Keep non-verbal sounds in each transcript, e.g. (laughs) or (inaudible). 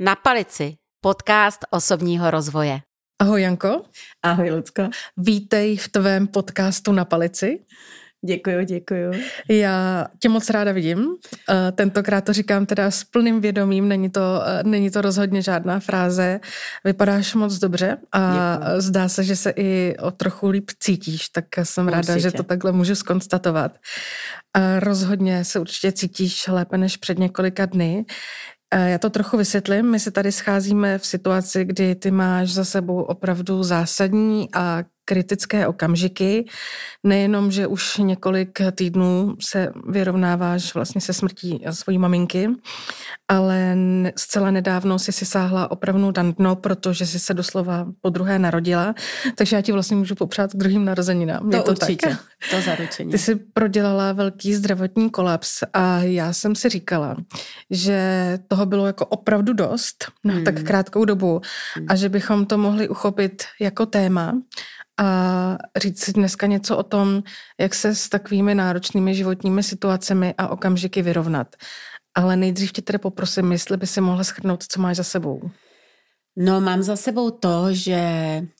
Na palici. Podcast osobního rozvoje. Ahoj Janko. Ahoj Lucko. Vítej v tvém podcastu Na palici. Děkuju, děkuju. Já tě moc ráda vidím. Eh, tentokrát to říkám teda s plným vědomím, není to, eh, není to rozhodně žádná fráze. Vypadáš moc dobře a děkuju. zdá se, že se i o trochu líp cítíš, tak jsem určitě. ráda, že to takhle můžu skonstatovat. A rozhodně se určitě cítíš lépe než před několika dny. Já to trochu vysvětlím. My se tady scházíme v situaci, kdy ty máš za sebou opravdu zásadní a kritické okamžiky. Nejenom, že už několik týdnů se vyrovnáváš vlastně se smrtí svojí maminky, ale zcela nedávno si si sáhla opravdu na dno, protože jsi se doslova po druhé narodila, takže já ti vlastně můžu popřát k druhým narozeninám. To, Je to určitě, tak? (laughs) to zaručení. Ty jsi prodělala velký zdravotní kolaps a já jsem si říkala, že toho bylo jako opravdu dost na hmm. tak krátkou dobu hmm. a že bychom to mohli uchopit jako téma a říct si dneska něco o tom, jak se s takovými náročnými životními situacemi a okamžiky vyrovnat. Ale nejdřív tě tedy poprosím, jestli by si mohla schrnout, co máš za sebou. No, mám za sebou to, že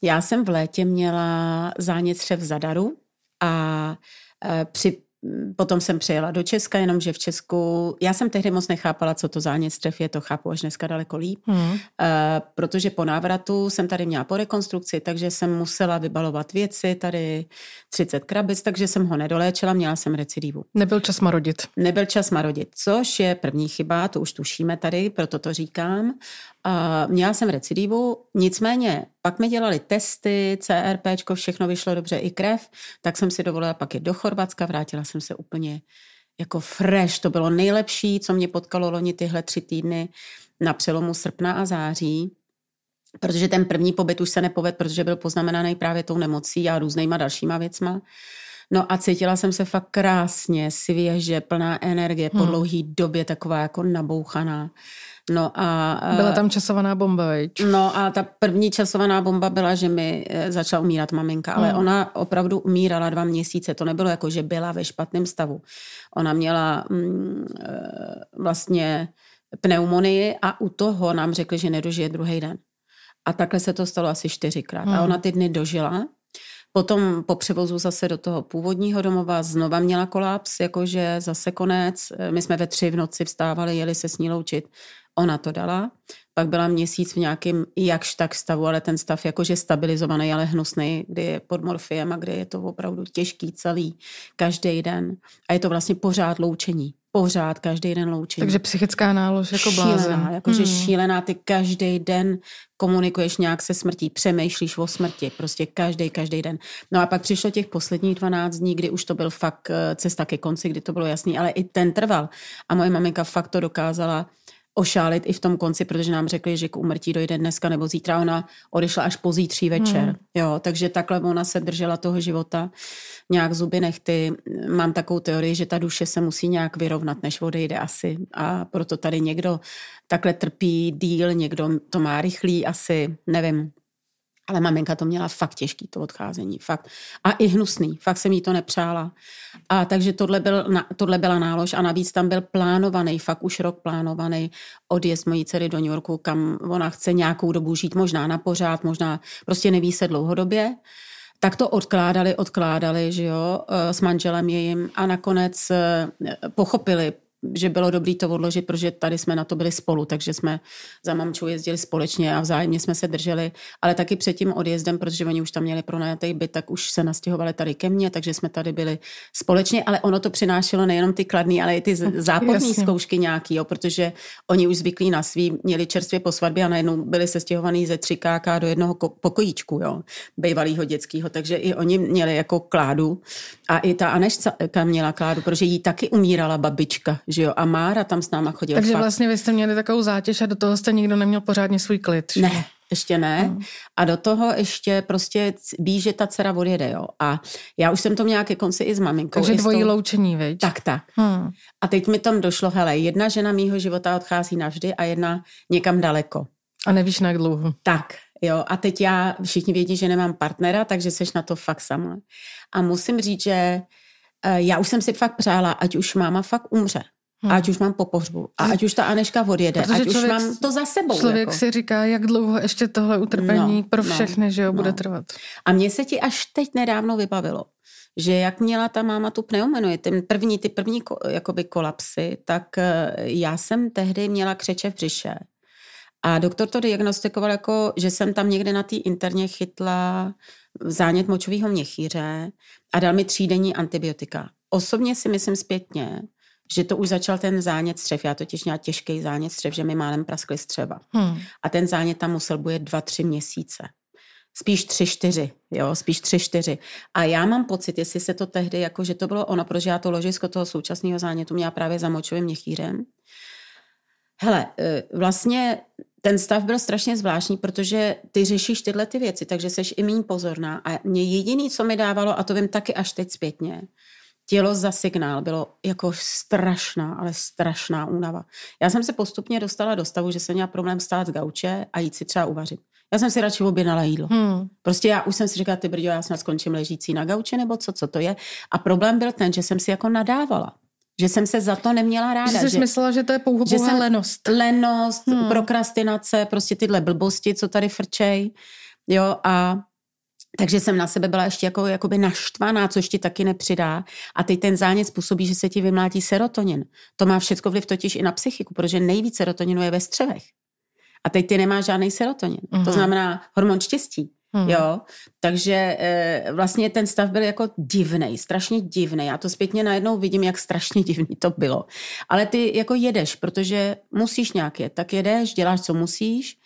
já jsem v létě měla zánět v zadaru a e, při Potom jsem přijela do Česka, jenomže v Česku, já jsem tehdy moc nechápala, co to zánětstrev je, to chápu až dneska daleko líp, hmm. uh, protože po návratu jsem tady měla po rekonstrukci, takže jsem musela vybalovat věci, tady 30 krabic, takže jsem ho nedoléčila, měla jsem recidivu. Nebyl čas marodit. Nebyl čas marodit, což je první chyba, to už tušíme tady, proto to říkám. Uh, měla jsem recidivu, nicméně pak mi dělali testy, CRP, všechno vyšlo dobře, i krev, tak jsem si dovolila pak jít do Chorvatska, vrátila jsem se úplně jako fresh. To bylo nejlepší, co mě potkalo loni tyhle tři týdny na přelomu srpna a září. Protože ten první pobyt už se nepovedl, protože byl poznamenaný právě tou nemocí a různýma dalšíma věcma. No a cítila jsem se fakt krásně, svěže, plná energie, po hmm. dlouhý době taková jako nabouchaná. No a, byla tam časovaná bomba, veď? No a ta první časovaná bomba byla, že mi eh, začala umírat maminka, ale hmm. ona opravdu umírala dva měsíce. To nebylo jako, že byla ve špatném stavu. Ona měla mm, eh, vlastně pneumonii a u toho nám řekli, že nedožije druhý den. A takhle se to stalo asi čtyřikrát. Hmm. A ona ty dny dožila. Potom po převozu zase do toho původního domova znova měla kolaps, jakože zase konec. My jsme ve tři v noci vstávali, jeli se s ní loučit ona to dala, pak byla měsíc v nějakém jakž tak stavu, ale ten stav jakože stabilizovaný, ale hnusný, kdy je pod morfiem a kde je to opravdu těžký celý, každý den. A je to vlastně pořád loučení. Pořád, každý den loučení. Takže psychická nálož jako blázen. Šílená, jakože hmm. šílená, ty každý den komunikuješ nějak se smrtí, přemýšlíš o smrti, prostě každý, každý den. No a pak přišlo těch posledních 12 dní, kdy už to byl fakt eh, cesta ke konci, kdy to bylo jasný, ale i ten trval. A moje maminka fakt to dokázala ošálit i v tom konci, protože nám řekli, že k umrtí dojde dneska nebo zítra. Ona odešla až pozítří večer. Hmm. Jo, takže takhle ona se držela toho života nějak zuby nechty. Mám takovou teorii, že ta duše se musí nějak vyrovnat, než odejde asi. A proto tady někdo takhle trpí díl, někdo to má rychlý asi, nevím. Ale maminka to měla fakt těžký, to odcházení, fakt. A i hnusný, fakt jsem jí to nepřála. A takže tohle, byl, tohle byla nálož a navíc tam byl plánovaný, fakt už rok plánovaný odjezd mojí dcery do New Yorku, kam ona chce nějakou dobu žít, možná na pořád, možná prostě neví se dlouhodobě. Tak to odkládali, odkládali, že jo, eh, s manželem jejím a nakonec eh, pochopili, že bylo dobré to odložit, protože tady jsme na to byli spolu, takže jsme za mamčou jezdili společně a vzájemně jsme se drželi, ale taky před tím odjezdem, protože oni už tam měli pronajatý byt, tak už se nastěhovali tady ke mně, takže jsme tady byli společně, ale ono to přinášelo nejenom ty kladné, ale i ty (laughs) záporné zkoušky nějaký, jo, protože oni už zvyklí na svý, měli čerstvě po svatbě a najednou byli sestěhovaný ze 3 KK do jednoho pokojíčku, jo, bývalého dětského, takže i oni měli jako kládu. A i ta Aneška měla kládu, protože jí taky umírala babička, že jo, a Mára tam s náma chodila. Takže fakt. vlastně vy jste měli takovou zátěž a do toho jste nikdo neměl pořádně svůj klid. Že? Ne, ještě ne. Hmm. A do toho ještě prostě ví, že ta dcera odjede, jo. A já už jsem to měla ke konci i s maminkou. Takže dvojí tou... loučení, viď? Tak, tak. Hmm. A teď mi tam došlo, hele, jedna žena mýho života odchází navždy a jedna někam daleko. A nevíš na jak dlouho. Tak, jo. A teď já, všichni vědí, že nemám partnera, takže seš na to fakt sama. A musím říct, že eh, já už jsem si fakt přála, ať už máma fakt umře Hmm. Ať už mám po pohřbu. A ať už ta Aneška odjede. Protože ať už mám to za sebou. Člověk jako. si říká, jak dlouho ještě tohle utrpení no, pro no, všechny, no, že jo, bude no. trvat. A mně se ti až teď nedávno vybavilo, že jak měla ta máma tu pneumenu, ten první, ty první jakoby kolapsy, tak eh, já jsem tehdy měla křeče v břiše. A doktor to diagnostikoval jako, že jsem tam někde na té interně chytla zánět močového měchýře a dal mi třídenní antibiotika. Osobně si myslím zpětně, že to už začal ten zánět střev. Já totiž měla těžký zánět střev, že mi málem praskly střeva. Hmm. A ten zánět tam musel být dva, tři měsíce. Spíš tři, čtyři, jo, spíš tři, čtyři. A já mám pocit, jestli se to tehdy, jako že to bylo ono, protože já to ložisko toho současného zánětu měla právě za močovým měchýrem. Hele, e, vlastně ten stav byl strašně zvláštní, protože ty řešíš tyhle ty věci, takže jsi i méně pozorná. A mě jediný, co mi dávalo, a to vím taky až teď zpětně, tělo za signál bylo jako strašná, ale strašná únava. Já jsem se postupně dostala do stavu, že jsem měla problém stát z gauče a jít si třeba uvařit. Já jsem si radši objednala jídlo. Hmm. Prostě já už jsem si říkala, ty brďo, já snad skončím ležící na gauči nebo co, co to je. A problém byl ten, že jsem si jako nadávala. Že jsem se za to neměla ráda. Že jsi že, myslela, že to je pouhou že jsem, lenost. Lenost, hmm. prokrastinace, prostě tyhle blbosti, co tady frčej. Jo, a takže jsem na sebe byla ještě jako, jakoby naštvaná, což ti taky nepřidá. A teď ten zánět způsobí, že se ti vymlátí serotonin. To má všechno vliv totiž i na psychiku, protože nejvíc serotoninu je ve střevech. A teď ty nemáš žádný serotonin. Uh-huh. To mhm. znamená hormon štěstí. Hmm. Jo, takže e, vlastně ten stav byl jako divný, strašně divný. Já to zpětně najednou vidím, jak strašně (laughs) divný to bylo. Ale ty jako jedeš, protože musíš nějak jet, tak jedeš, děláš, co musíš.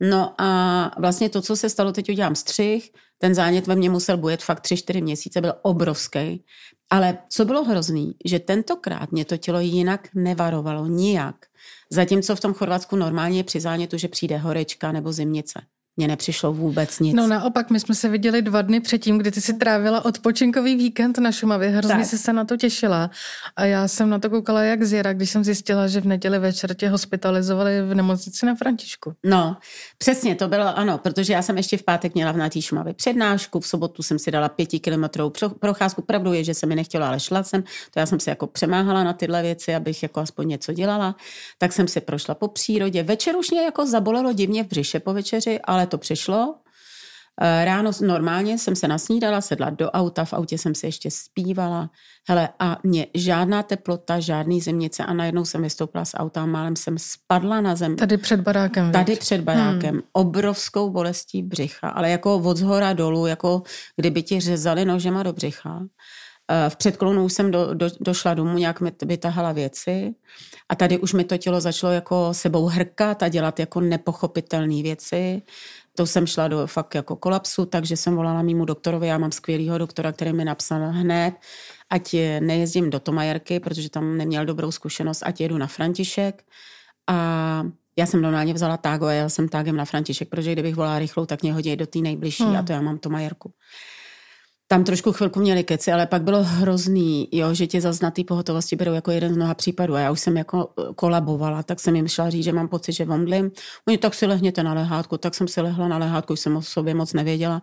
No a vlastně to, co se stalo, teď udělám střih, ten zánět ve mně musel bujet fakt tři, čtyři měsíce, byl obrovský. Ale co bylo hrozný, že tentokrát mě to tělo jinak nevarovalo, nijak. Zatímco v tom Chorvatsku normálně je při zánětu, že přijde horečka nebo zimnice mně nepřišlo vůbec nic. No naopak, my jsme se viděli dva dny předtím, kdy ty si trávila odpočinkový víkend na Šumavě. Hrozně se se na to těšila. A já jsem na to koukala jak zjera, když jsem zjistila, že v neděli večer tě hospitalizovali v nemocnici na Františku. No, přesně, to bylo ano, protože já jsem ještě v pátek měla v Nátí Šumavě přednášku, v sobotu jsem si dala pětikilometrovou procházku. Pravdou je, že se mi nechtělo, ale šla jsem. To já jsem si jako přemáhala na tyhle věci, abych jako aspoň něco dělala. Tak jsem si prošla po přírodě. Večer už mě jako zabolelo divně v břiše po večeři, ale to přišlo. Eh, ráno normálně jsem se nasnídala, sedla do auta, v autě jsem se ještě zpívala. Hele, a mě žádná teplota, žádný zemnice a najednou jsem vystoupila z auta a málem jsem spadla na zem. Tady před barákem. Tady víc. před barákem. Hmm. Obrovskou bolestí břicha, ale jako od zhora dolů, jako kdyby ti řezali nožema do břicha. Eh, v předklonu už jsem do, do, došla domů, nějak mi vytahala věci a tady už mi to tělo začalo jako sebou hrkat a dělat jako nepochopitelné věci to jsem šla do fakt jako kolapsu, takže jsem volala mýmu doktorovi, já mám skvělýho doktora, který mi napsal hned, ať nejezdím do Tomajerky, protože tam neměl dobrou zkušenost, ať jedu na František. A já jsem normálně vzala tágo a já jsem tágem na František, protože kdybych volala rychlou, tak mě hodí do té nejbližší hmm. a to já mám Tomajerku tam trošku chvilku měli keci, ale pak bylo hrozný, jo, že tě zase na té pohotovosti berou jako jeden z mnoha případů. A já už jsem jako eh, kolabovala, tak jsem jim šla říct, že mám pocit, že vomdlím. Oni tak si lehněte na lehátku, tak jsem si lehla na lehátku, už jsem o sobě moc nevěděla.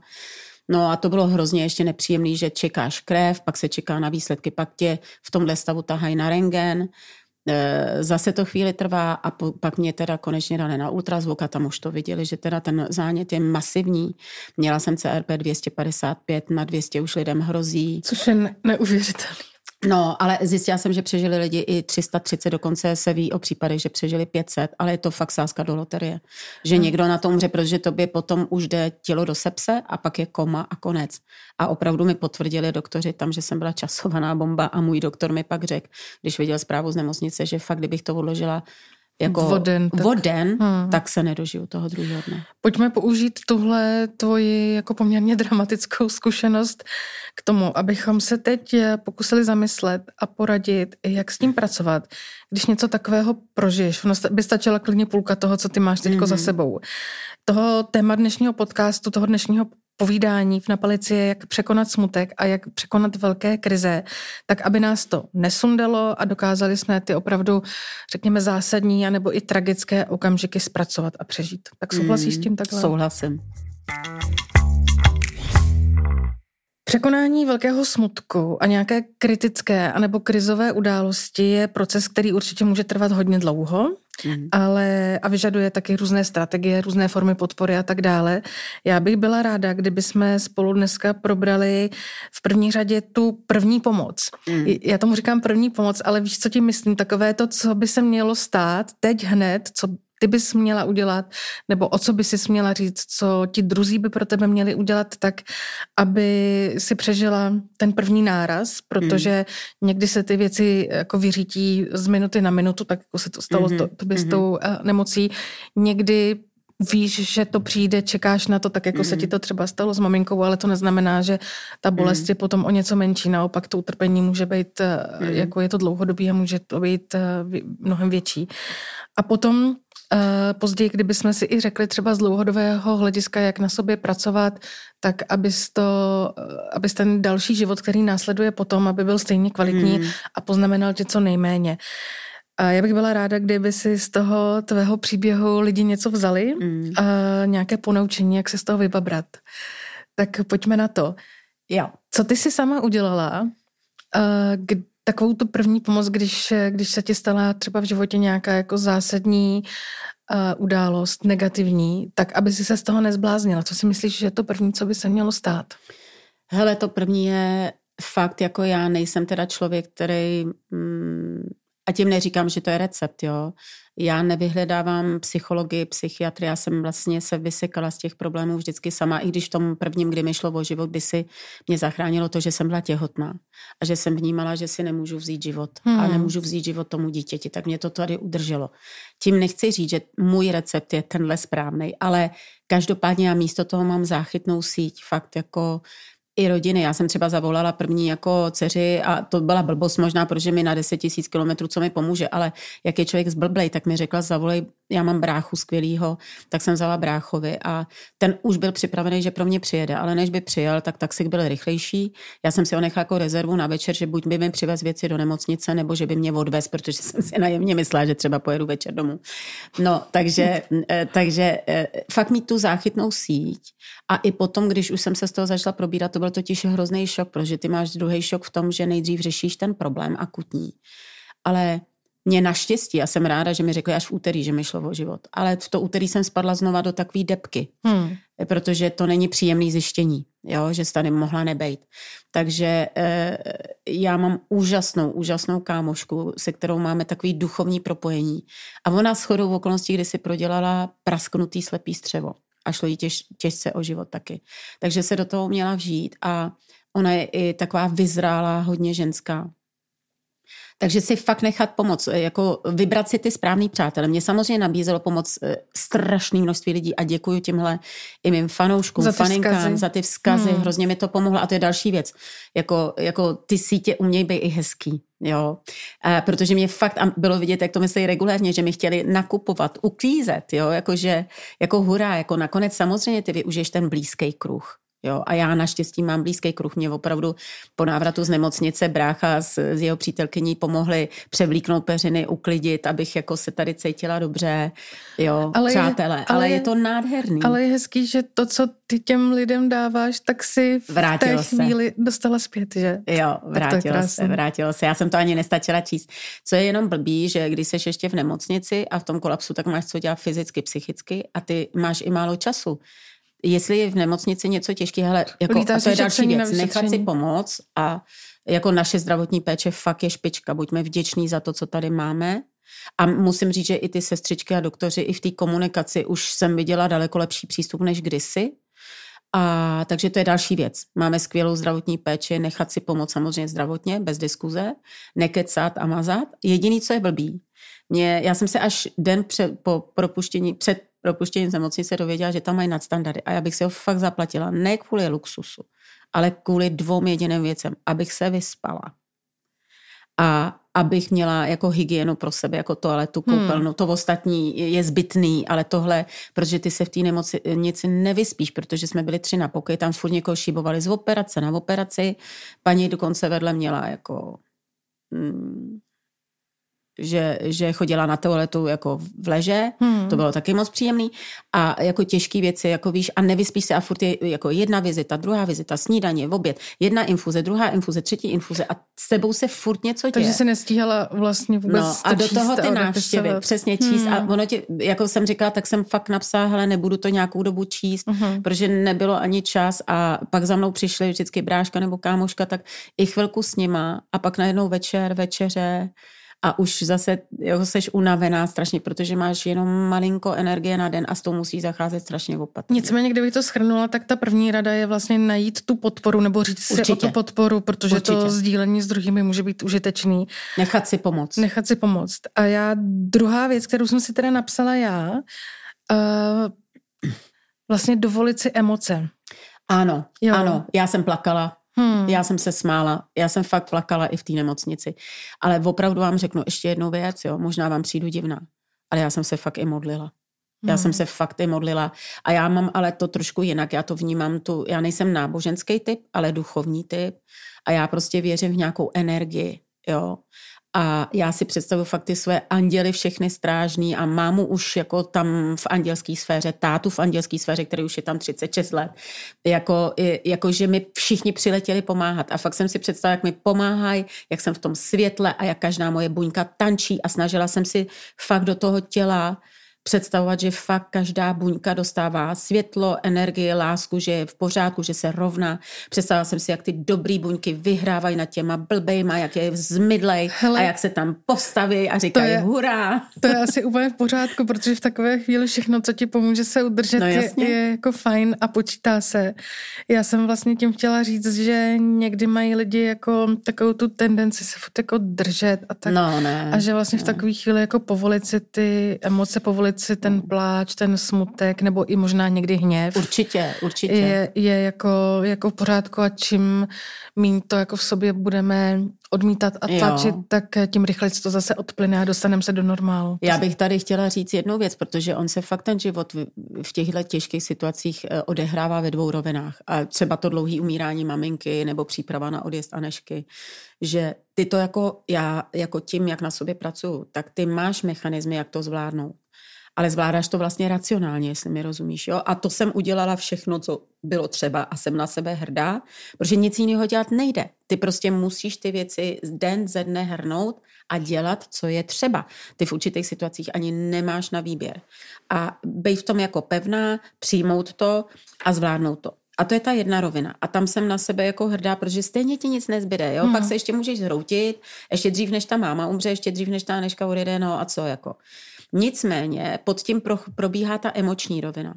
No a to bylo hrozně ještě nepříjemný, že čekáš krev, pak se čeká na výsledky, pak tě v tomhle stavu tahají na rengen, zase to chvíli trvá a po, pak mě teda konečně dali na ultrazvuk a tam už to viděli, že teda ten zánět je masivní. Měla jsem CRP 255, na 200 už lidem hrozí. Což je neuvěřitelný. No, ale zjistila jsem, že přežili lidi i 330, dokonce se ví o případech, že přežili 500, ale je to fakt sázka do loterie. Že hmm. někdo na tom umře, protože tobě potom už jde tělo do sepse a pak je koma a konec. A opravdu mi potvrdili doktoři tam, že jsem byla časovaná bomba a můj doktor mi pak řekl, když viděl zprávu z nemocnice, že fakt, kdybych to odložila jako voden, tak, voden, hmm. tak se nedožiju toho druhého dne. Pojďme použít tuhle tvoji jako poměrně (laughs) dramatickou zkušenost k tomu, abychom se teď eh, pokusili zamyslet a poradit, jak s tím pracovat, když něco takového prožiješ. Ono by stačila klidně půlka toho, co ty máš teď mm-hmm. za sebou. Toho téma dnešního podcastu, toho dnešního povídání v Napalici je, jak překonat smutek a jak překonat velké krize, tak aby nás to nesundalo a dokázali jsme ty opravdu, řekněme, zásadní anebo i tragické okamžiky zpracovat a přežít. Tak souhlasíš mm, s tím takhle? Souhlasím. Překonání velkého smutku a nějaké kritické anebo krizové události je proces, který určitě může trvat hodně dlouho, mm. ale a vyžaduje taky různé strategie, různé formy podpory a tak dále. Já bych byla ráda, kdyby jsme spolu dneska probrali v první řadě tu první pomoc. Mm. Já tomu říkám první pomoc, ale víš, co tím myslím? Takové to, co by se mělo stát teď hned, co ty bys měla udělat, nebo o co by si měla říct, co ti druzí by pro tebe měli udělat tak, aby si přežila ten první náraz, protože mm. někdy se ty věci jako vyřítí z minuty na minutu, tak jako se to stalo mm-hmm. to, to by s mm-hmm. tou uh, nemocí. Někdy víš, že to přijde, čekáš na to, tak jako mm. se ti to třeba stalo s maminkou, ale to neznamená, že ta bolest mm. je potom o něco menší. Naopak to utrpení může být, mm. jako je to dlouhodobý a může to být mnohem větší. A potom později, kdyby jsme si i řekli třeba z dlouhodobého hlediska, jak na sobě pracovat, tak abys, to, abys ten další život, který následuje potom, aby byl stejně kvalitní mm. a poznamenal tě co nejméně. A já bych byla ráda, kdyby si z toho tvého příběhu lidi něco vzali mm. a nějaké ponaučení, jak se z toho vybabrat. Tak pojďme na to. Jo. Co ty si sama udělala, uh, takovou tu první pomoc, když, když se ti stala třeba v životě nějaká jako zásadní uh, událost, negativní, tak aby si se z toho nezbláznila. Co si myslíš, že je to první, co by se mělo stát? Hele, to první je fakt, jako já nejsem teda člověk, který, mm, a tím neříkám, že to je recept, jo, já nevyhledávám psychologii, psychiatry, já jsem vlastně se vysekala z těch problémů vždycky sama, i když v tom prvním, kdy mi šlo o život, by si mě zachránilo to, že jsem byla těhotná a že jsem vnímala, že si nemůžu vzít život hmm. a nemůžu vzít život tomu dítěti, tak mě to tady udrželo. Tím nechci říct, že můj recept je tenhle správný, ale každopádně já místo toho mám záchytnou síť, fakt jako i rodiny. Já jsem třeba zavolala první jako dceři a to byla blbost možná, protože mi na 10 tisíc kilometrů, co mi pomůže, ale jak je člověk zblblej, tak mi řekla, zavolej, já mám bráchu skvělýho, tak jsem vzala bráchovi a ten už byl připravený, že pro mě přijede, ale než by přijel, tak taxik byl rychlejší. Já jsem si ho nechala jako rezervu na večer, že buď by mi přivez věci do nemocnice, nebo že by mě odvez, protože jsem si najemně myslela, že třeba pojedu večer domů. No, takže, eh, takže eh, fakt mít tu záchytnou síť a i potom, když už jsem se z toho začala probírat, to byl totiž hrozný šok, protože ty máš druhý šok v tom, že nejdřív řešíš ten problém akutní. Ale mě naštěstí, a jsem ráda, že mi řekli až v úterý, že mi šlo o život, ale v to úterý jsem spadla znova do takové depky, hmm. protože to není příjemné zjištění, jo, že tady mohla nebejt. Takže e, já mám úžasnou, úžasnou kámošku, se kterou máme takový duchovní propojení. A ona s chodou okolností, kdy si prodělala prasknutý slepý střevo a šlo jí těž, těžce o život taky. Takže se do toho měla vžít a ona je i taková vyzrála, hodně ženská. Takže si fakt nechat pomoc, eh, jako vybrat si ty správný přátelé. Mě samozřejmě nabízelo pomoc eh, strašné množství lidí a děkuji tímhle i mým fanouškům, za faninkám, vzkazy. za ty vzkazy, hmm. hrozně mi to pomohlo a to je další věc. Jako, jako ty sítě umějí být i hezký. Jo, a protože mě fakt a bylo vidět, jak to myslí regulérně, že mi chtěli nakupovat, uklízet, jo, jakože, jako hurá, jako nakonec samozřejmě ty využiješ ten blízký kruh. Jo, a já naštěstí mám blízký kruh. Mě opravdu po návratu z nemocnice brácha s, s jeho přítelkyní pomohli převlíknout peřiny, uklidit, abych jako se tady cítila dobře, jo, ale přátelé. Je, ale, ale je, to nádherný. Ale je hezký, že to, co ty těm lidem dáváš, tak si v vrátilo té chvíli se. dostala zpět, že? Jo, vrátilo se, vrátilo se. Já jsem to ani nestačila číst. Co je jenom blbý, že když jsi ještě v nemocnici a v tom kolapsu, tak máš co dělat fyzicky, psychicky a ty máš i málo času jestli je v nemocnici něco těžké, hele, jako, a to je další věc, nechat si pomoct a jako naše zdravotní péče fakt je špička, buďme vděční za to, co tady máme. A musím říct, že i ty sestřičky a doktoři i v té komunikaci už jsem viděla daleko lepší přístup než kdysi. A takže to je další věc. Máme skvělou zdravotní péči, nechat si pomoct samozřejmě zdravotně, bez diskuze, nekecat a mazat. Jediný, co je blbý, mě, já jsem se až den před, po propuštění, před propuštění z nemocnice dověděla, že tam mají nadstandardy a já bych si ho fakt zaplatila, ne kvůli luxusu, ale kvůli dvou jediným věcem, abych se vyspala a abych měla jako hygienu pro sebe, jako toaletu, hmm. koupelnu. Hmm. To ostatní je zbytný, ale tohle, protože ty se v té nemocnici nevyspíš, protože jsme byli tři na pokoji, tam furt někoho šibovali z operace na operaci. Paní dokonce vedle měla jako mm, že, že chodila na toaletu jako v leže, hmm. to bylo taky moc příjemný a jako těžké věci, jako víš, a nevyspíš se a furt je jako jedna vizita, druhá vizita, snídaně, oběd, jedna infuze, druhá infuze, třetí infuze a s tebou se furt něco děje. Takže se nestíhala vlastně vůbec No a do toho ty návštěvy, přesně číst hmm. a ono ti, jako jsem říkala, tak jsem fakt napsala, hele, nebudu to nějakou dobu číst, hmm. protože nebylo ani čas a pak za mnou přišly vždycky bráška nebo kámoška, tak i chvilku s nima a pak najednou večer, večeře, a už zase jako seš unavená strašně, protože máš jenom malinko energie na den a s tou musíš zacházet strašně opatrně. Nicméně, kdybych to schrnula, tak ta první rada je vlastně najít tu podporu nebo říct Určitě. si o tu podporu, protože Určitě. to sdílení s druhými může být užitečný. Nechat si pomoct. Nechat si pomoct. A já druhá věc, kterou jsem si teda napsala já, uh, vlastně dovolit si emoce. Ano, jo. ano, já jsem plakala, Hmm. Já jsem se smála, já jsem fakt plakala i v té nemocnici. Ale opravdu vám řeknu ještě jednu věc, jo, možná vám přijdu divná, ale já jsem se fakt i modlila. Já hmm. jsem se fakt i modlila. A já mám ale to trošku jinak. Já to vnímám tu, já nejsem náboženský typ, ale duchovní typ. A já prostě věřím v nějakou energii, jo. A já si představuji fakt ty své anděly všechny strážný a mámu už jako tam v andělské sféře, tátu v andělské sféře, který už je tam 36 let, jako, jako že mi všichni přiletěli pomáhat. A fakt jsem si představila, jak mi pomáhají, jak jsem v tom světle a jak každá moje buňka tančí a snažila jsem si fakt do toho těla představovat, že fakt každá buňka dostává světlo, energii, lásku, že je v pořádku, že se rovná. Představila jsem si, jak ty dobrý buňky vyhrávají nad těma blbejma, jak je zmydlej Hele, a jak se tam postaví a říkají je, hurá. To je asi úplně v pořádku, protože v takové chvíli všechno, co ti pomůže se udržet, no, je, je jako fajn a počítá se. Já jsem vlastně tím chtěla říct, že někdy mají lidi jako takovou tu tendenci se furt jako držet a tak. No, ne, a že vlastně ne. v takové chvíli jako povolit si ty emoce, povolit dovolit si ten pláč, ten smutek nebo i možná někdy hněv. Určitě, určitě. Je, je jako, jako v pořádku a čím méně to jako v sobě budeme odmítat a tlačit, jo. tak tím rychleji to zase odplyne a dostaneme se do normálu. Já bych tady chtěla říct jednu věc, protože on se fakt ten život v těchto těžkých situacích eh, odehrává ve dvou rovinách. A třeba to dlouhý umírání maminky nebo příprava na odjezd Anešky, že ty to jako já, jako tím, jak na sobě pracuju, tak ty máš mechanismy, jak to zvládnout ale zvládáš to vlastně racionálně, jestli mi rozumíš. Jo? A to jsem udělala všechno, co bylo třeba a jsem na sebe hrdá, protože nic jiného dělat nejde. Ty prostě musíš ty věci den ze dne hrnout a dělat, co je třeba. Ty v určitých situacích ani nemáš na výběr. A bej v tom jako pevná, přijmout to a zvládnout to. A to je ta jedna rovina. A tam jsem na sebe jako hrdá, protože stejně ti nic nezbyde. Jo? Hmm. Pak se ještě můžeš zhroutit, ještě dřív, než ta máma umře, ještě dřív, než ta Aneška odjede, no a co jako. Nicméně pod tím pro, probíhá ta emoční rovina.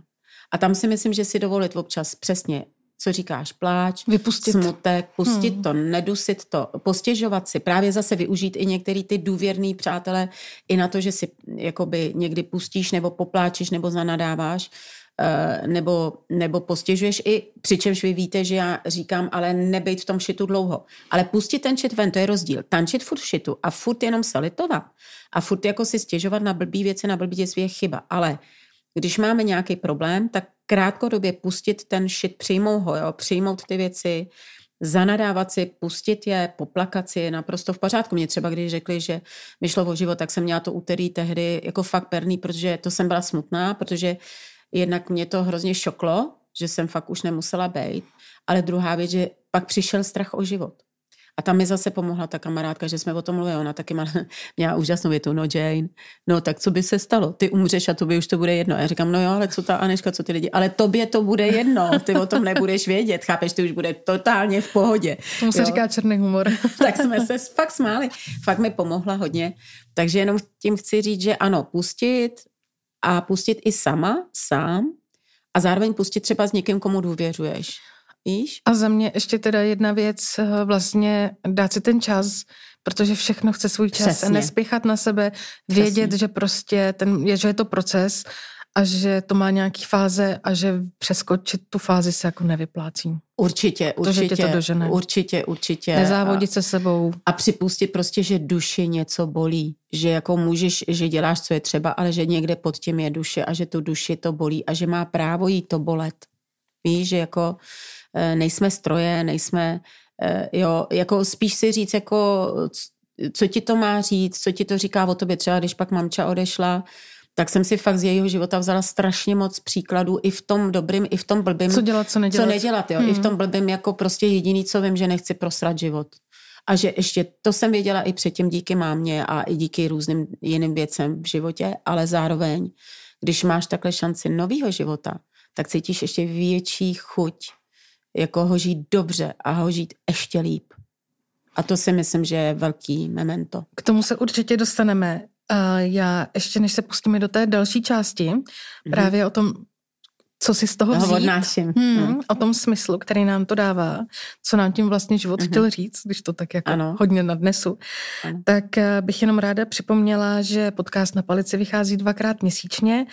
A tam si myslím, že si dovolit občas přesně co říkáš, pláč, Vypustit. smutek, pustit hmm. to, nedusit to, postěžovat si, právě zase využít i některý ty důvěrný přátelé i na to, že si jakoby někdy pustíš nebo popláčíš nebo zanadáváš, nebo, nebo postěžuješ i, přičemž vy víte, že já říkám, ale nebejt v tom šitu dlouho. Ale pustit ten šit ven, to je rozdíl. Tančit furt v šitu a furt jenom se litovat a furt jako si stěžovat na blbý věci, na blbý dětství je chyba. Ale když máme nějaký problém, tak krátkodobě pustit ten šit, přijmout ho, jo, přijmout ty věci, zanadávat si, pustit je, poplakat si je naprosto v pořádku. Mě třeba, když řekli, že mi šlo o život, tak jsem měla to úterý tehdy jako fakt perný, protože to jsem byla smutná, protože jednak mě to hrozně šoklo, že jsem fakt už nemusela být, ale druhá věc, že pak přišel strach o život. A tam mi zase pomohla ta kamarádka, že jsme o tom mluvili. Ona taky (laughs) měla úžasnou větu, no Jane, no tak co by se stalo? Ty umřeš a tobě už to bude jedno. A já říkám, no jo, ale co ta Aneška, co ty lidi? Ale tobě to bude jedno, ty o tom nebudeš vědět, chápeš, ty už bude totálně v pohodě. Tomu se jo? říká černý humor. (laughs) tak jsme se fakt smáli. Fakt mi pomohla hodně. Takže jenom tím chci říct, že ano, pustit, a pustit i sama, sám a zároveň pustit třeba s někým, komu důvěřuješ. Víš? A za mě ještě teda jedna věc, eh, vlastně dát si ten čas, protože všechno chce svůj čas Přesně. a nespěchat na sebe, vědět, Přesně. že prostě ten, je, že je to proces a že to má nějaký fáze a že přeskočit tu fázi se jako nevyplácí. Určitě, určitě. To, že to dožene. Určitě, určitě. Nezávodit a, se sebou. A připustit prostě, že duši něco bolí. Že jako můžeš, že děláš, co je třeba, ale že někde pod tím je duše a že tu duši to bolí a že má právo jí to bolet. Víš, že jako eh, nejsme stroje, nejsme, eh, jo, jako spíš si říct, jako co ti to má říct, co ti to říká o tobě. Třeba když pak mamča odešla, tak jsem si fakt z jejího života vzala strašně moc příkladů i v tom dobrým, i v tom blbým. Co dělat, co nedělat. Co nedělat, jo. Hmm. I v hmm. tom blbým jako prostě jediný, co vím, že nechci prosrat život. A že ještě, to jsem věděla i předtím díky mámě a i díky různým jiným věcem v životě, ale zároveň, když máš takhle šanci nového života, tak cítíš ještě větší chuť jako ho žít dobře a ho žít ještě líp. A to si myslím, že je velký memento. K tomu se určitě dostaneme. Já ještě, než se pustíme do té další části, mm-hmm. právě o tom co si z toho vzít. Odnáším. Hmm, hmm. O tom smyslu, který nám to dává, co nám tím vlastně život hmm. chtěl říct, když to tak jako ano. hodně nadnesu. Ano. Tak eh, bych jenom ráda připomněla, že podcast na palici vychází dvakrát měsíčně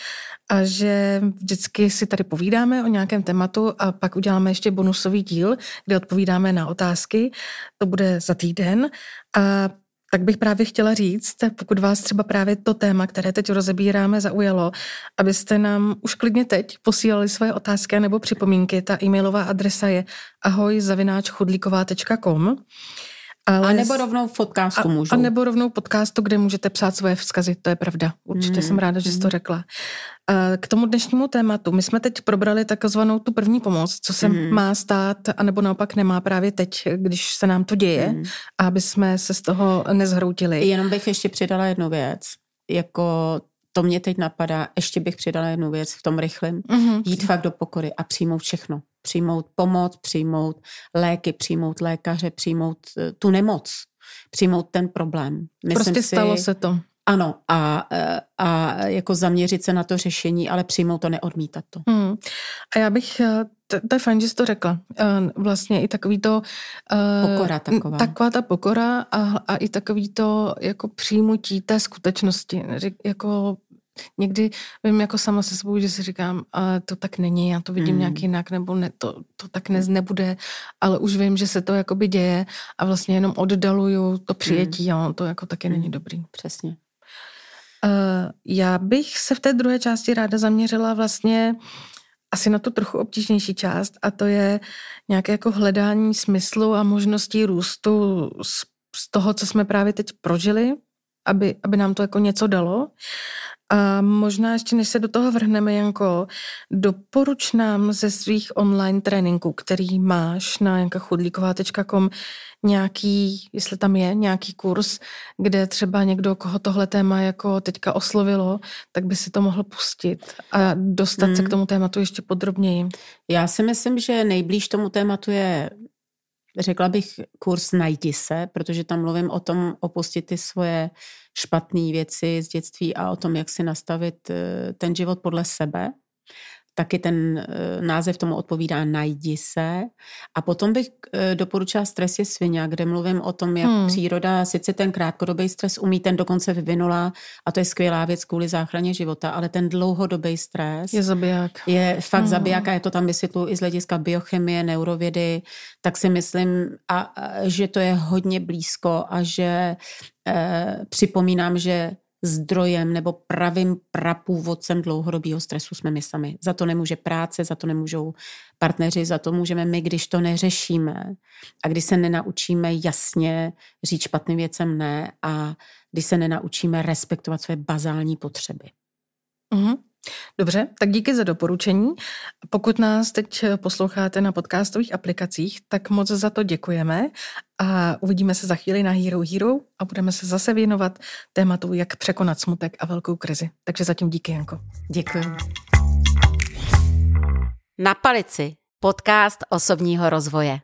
a že vždycky si tady povídáme o nějakém tématu a pak uděláme ještě bonusový díl, kde odpovídáme na otázky. To bude za týden. A tak bych právě chtěla říct, pokud vás třeba právě to téma, které teď rozebíráme, zaujalo, abyste nám už klidně teď posílali svoje otázky nebo připomínky. Ta e-mailová adresa je ahojzavináčchudlíková.com ale a nebo rovnou v podcastu můžu. A nebo rovnou podcastu, kde můžete psát svoje vzkazy, to je pravda. Určitě mm. jsem ráda, že jsi to řekla. K tomu dnešnímu tématu, my jsme teď probrali takzvanou tu první pomoc, co se mm. má stát, anebo naopak nemá právě teď, když se nám to děje, mm. aby jsme se z toho nezhroutili. Jenom bych ještě přidala jednu věc. Jako to mě teď napadá, ještě bych přidala jednu věc v tom rychlém. Mm-hmm. Jít fakt do pokory a přijmout všechno. Přijmout pomoc, přijmout léky, přijmout lékaře, přijmout uh, tu nemoc, přijmout ten problém. Myslím prostě si, stalo se to. Ano, a, eh, a jako zaměřit se na to řešení, ale přijmout to, neodmítat to. Mm. A já bych eh, to, to je fajn, že jsi to řekla. Vlastně i takový to... Pokora taková. Taková ta pokora a, a i takový to jako přijmutí té skutečnosti. Jako někdy vím jako sama se sebou, že si říkám, a to tak není, já to vidím mm. nějak jinak, nebo ne, to, to tak ne, nebude, ale už vím, že se to jakoby děje a vlastně jenom oddaluju to přijetí, mm. jo, to jako taky mm. není dobrý. Přesně. Uh, já bych se v té druhé části ráda zaměřila vlastně asi na tu trochu obtížnější část a to je nějaké jako hledání smyslu a možností růstu z, z toho, co jsme právě teď prožili, aby, aby nám to jako něco dalo. A možná ještě, než se do toho vrhneme, Janko, doporuč nám ze svých online tréninků, který máš na jankachudlíková.com, nějaký, jestli tam je, nějaký kurz, kde třeba někdo, koho tohle téma jako teďka oslovilo, tak by si to mohl pustit a dostat hmm. se k tomu tématu ještě podrobněji. Já si myslím, že nejblíž tomu tématu je řekla bych kurz Najdi se, protože tam mluvím o tom opustit ty svoje špatné věci z dětství a o tom, jak si nastavit eh, ten život podle sebe. Taky ten eh, název tomu odpovídá Najdi se. A potom bych eh, doporučila Stres je svině, kde mluvím o tom, jak hmm. příroda sice ten krátkodobý stres umí, ten dokonce vyvinula a to je skvělá věc kvůli záchraně života, ale ten dlouhodobý stres je zabiják. Je fakt hmm. zabiják a je to tam vysvětlu i z hlediska biochemie, neurovědy, tak si myslím, a, a, že to je hodně blízko a že eh, připomínám, že zdrojem nebo pravým prapůvodcem dlouhodobého stresu jsme my sami. Za to nemůže práce, za to nemůžou partneři, za to můžeme my, když to neřešíme a když se nenaučíme jasně říct špatným věcem ne a když se nenaučíme respektovat své bazální potřeby. Mm-hmm. Dobře, tak díky za doporučení. Pokud nás teď posloucháte na podcastových aplikacích, tak moc za to děkujeme a uvidíme se za chvíli na Hero Hero a budeme se zase věnovat tématu, jak překonat smutek a velkou krizi. Takže zatím díky, Janko. Děkuji. Na palici. Podcast osobního rozvoje.